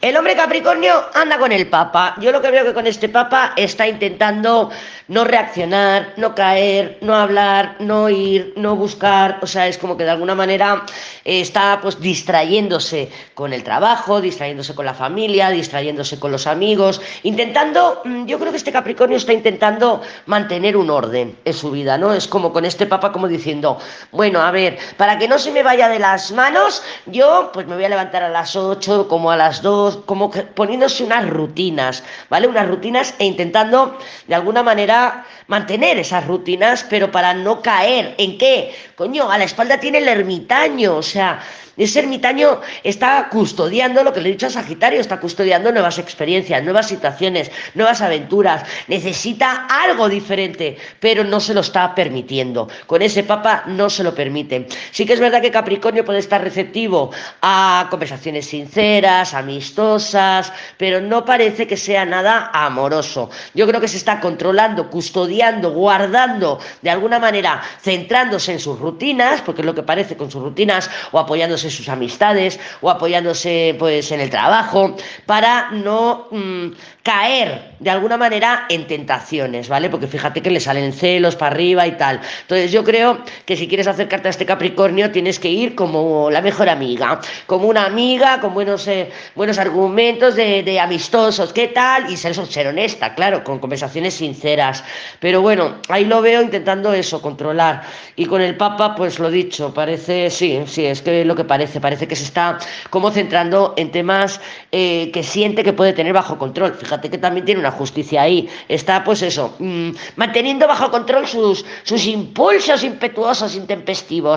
El hombre Capricornio anda con el Papa. Yo lo que veo que con este Papa está intentando no reaccionar, no caer, no hablar, no ir, no buscar. O sea, es como que de alguna manera eh, está pues distrayéndose con el trabajo, distrayéndose con la familia, distrayéndose con los amigos, intentando, mm, yo creo que este Capricornio está intentando mantener un orden en su vida, ¿no? Es como con este Papa como diciendo, bueno, a ver, para que no se me vaya de las manos, yo pues me voy a levantar a las 8 como a las 2 como poniéndose unas rutinas, ¿vale? Unas rutinas e intentando de alguna manera mantener esas rutinas, pero para no caer. ¿En qué? Coño, a la espalda tiene el ermitaño, o sea, ese ermitaño está custodiando lo que le he dicho a Sagitario, está custodiando nuevas experiencias, nuevas situaciones, nuevas aventuras. Necesita algo diferente, pero no se lo está permitiendo. Con ese Papa no se lo permite. Sí que es verdad que Capricornio puede estar receptivo a conversaciones sinceras, pero no parece que sea nada amoroso. Yo creo que se está controlando, custodiando, guardando, de alguna manera, centrándose en sus rutinas, porque es lo que parece con sus rutinas, o apoyándose sus amistades o apoyándose pues en el trabajo para no mm, caer de alguna manera en tentaciones, ¿vale? Porque fíjate que le salen celos para arriba y tal. Entonces yo creo que si quieres acercarte a este Capricornio tienes que ir como la mejor amiga, como una amiga con buenos, eh, buenos argumentos de, de, amistosos, ¿qué tal? Y ser, ser honesta, claro, con conversaciones sinceras. Pero bueno, ahí lo veo intentando eso, controlar. Y con el Papa, pues lo dicho, parece, sí, sí, es que lo que parece, parece que se está como centrando en temas eh, que siente que puede tener bajo control. Fíjate que también tiene una justicia ahí. Está, pues eso, mmm, manteniendo bajo control sus, sus impulsos impetuosos, intempestivos.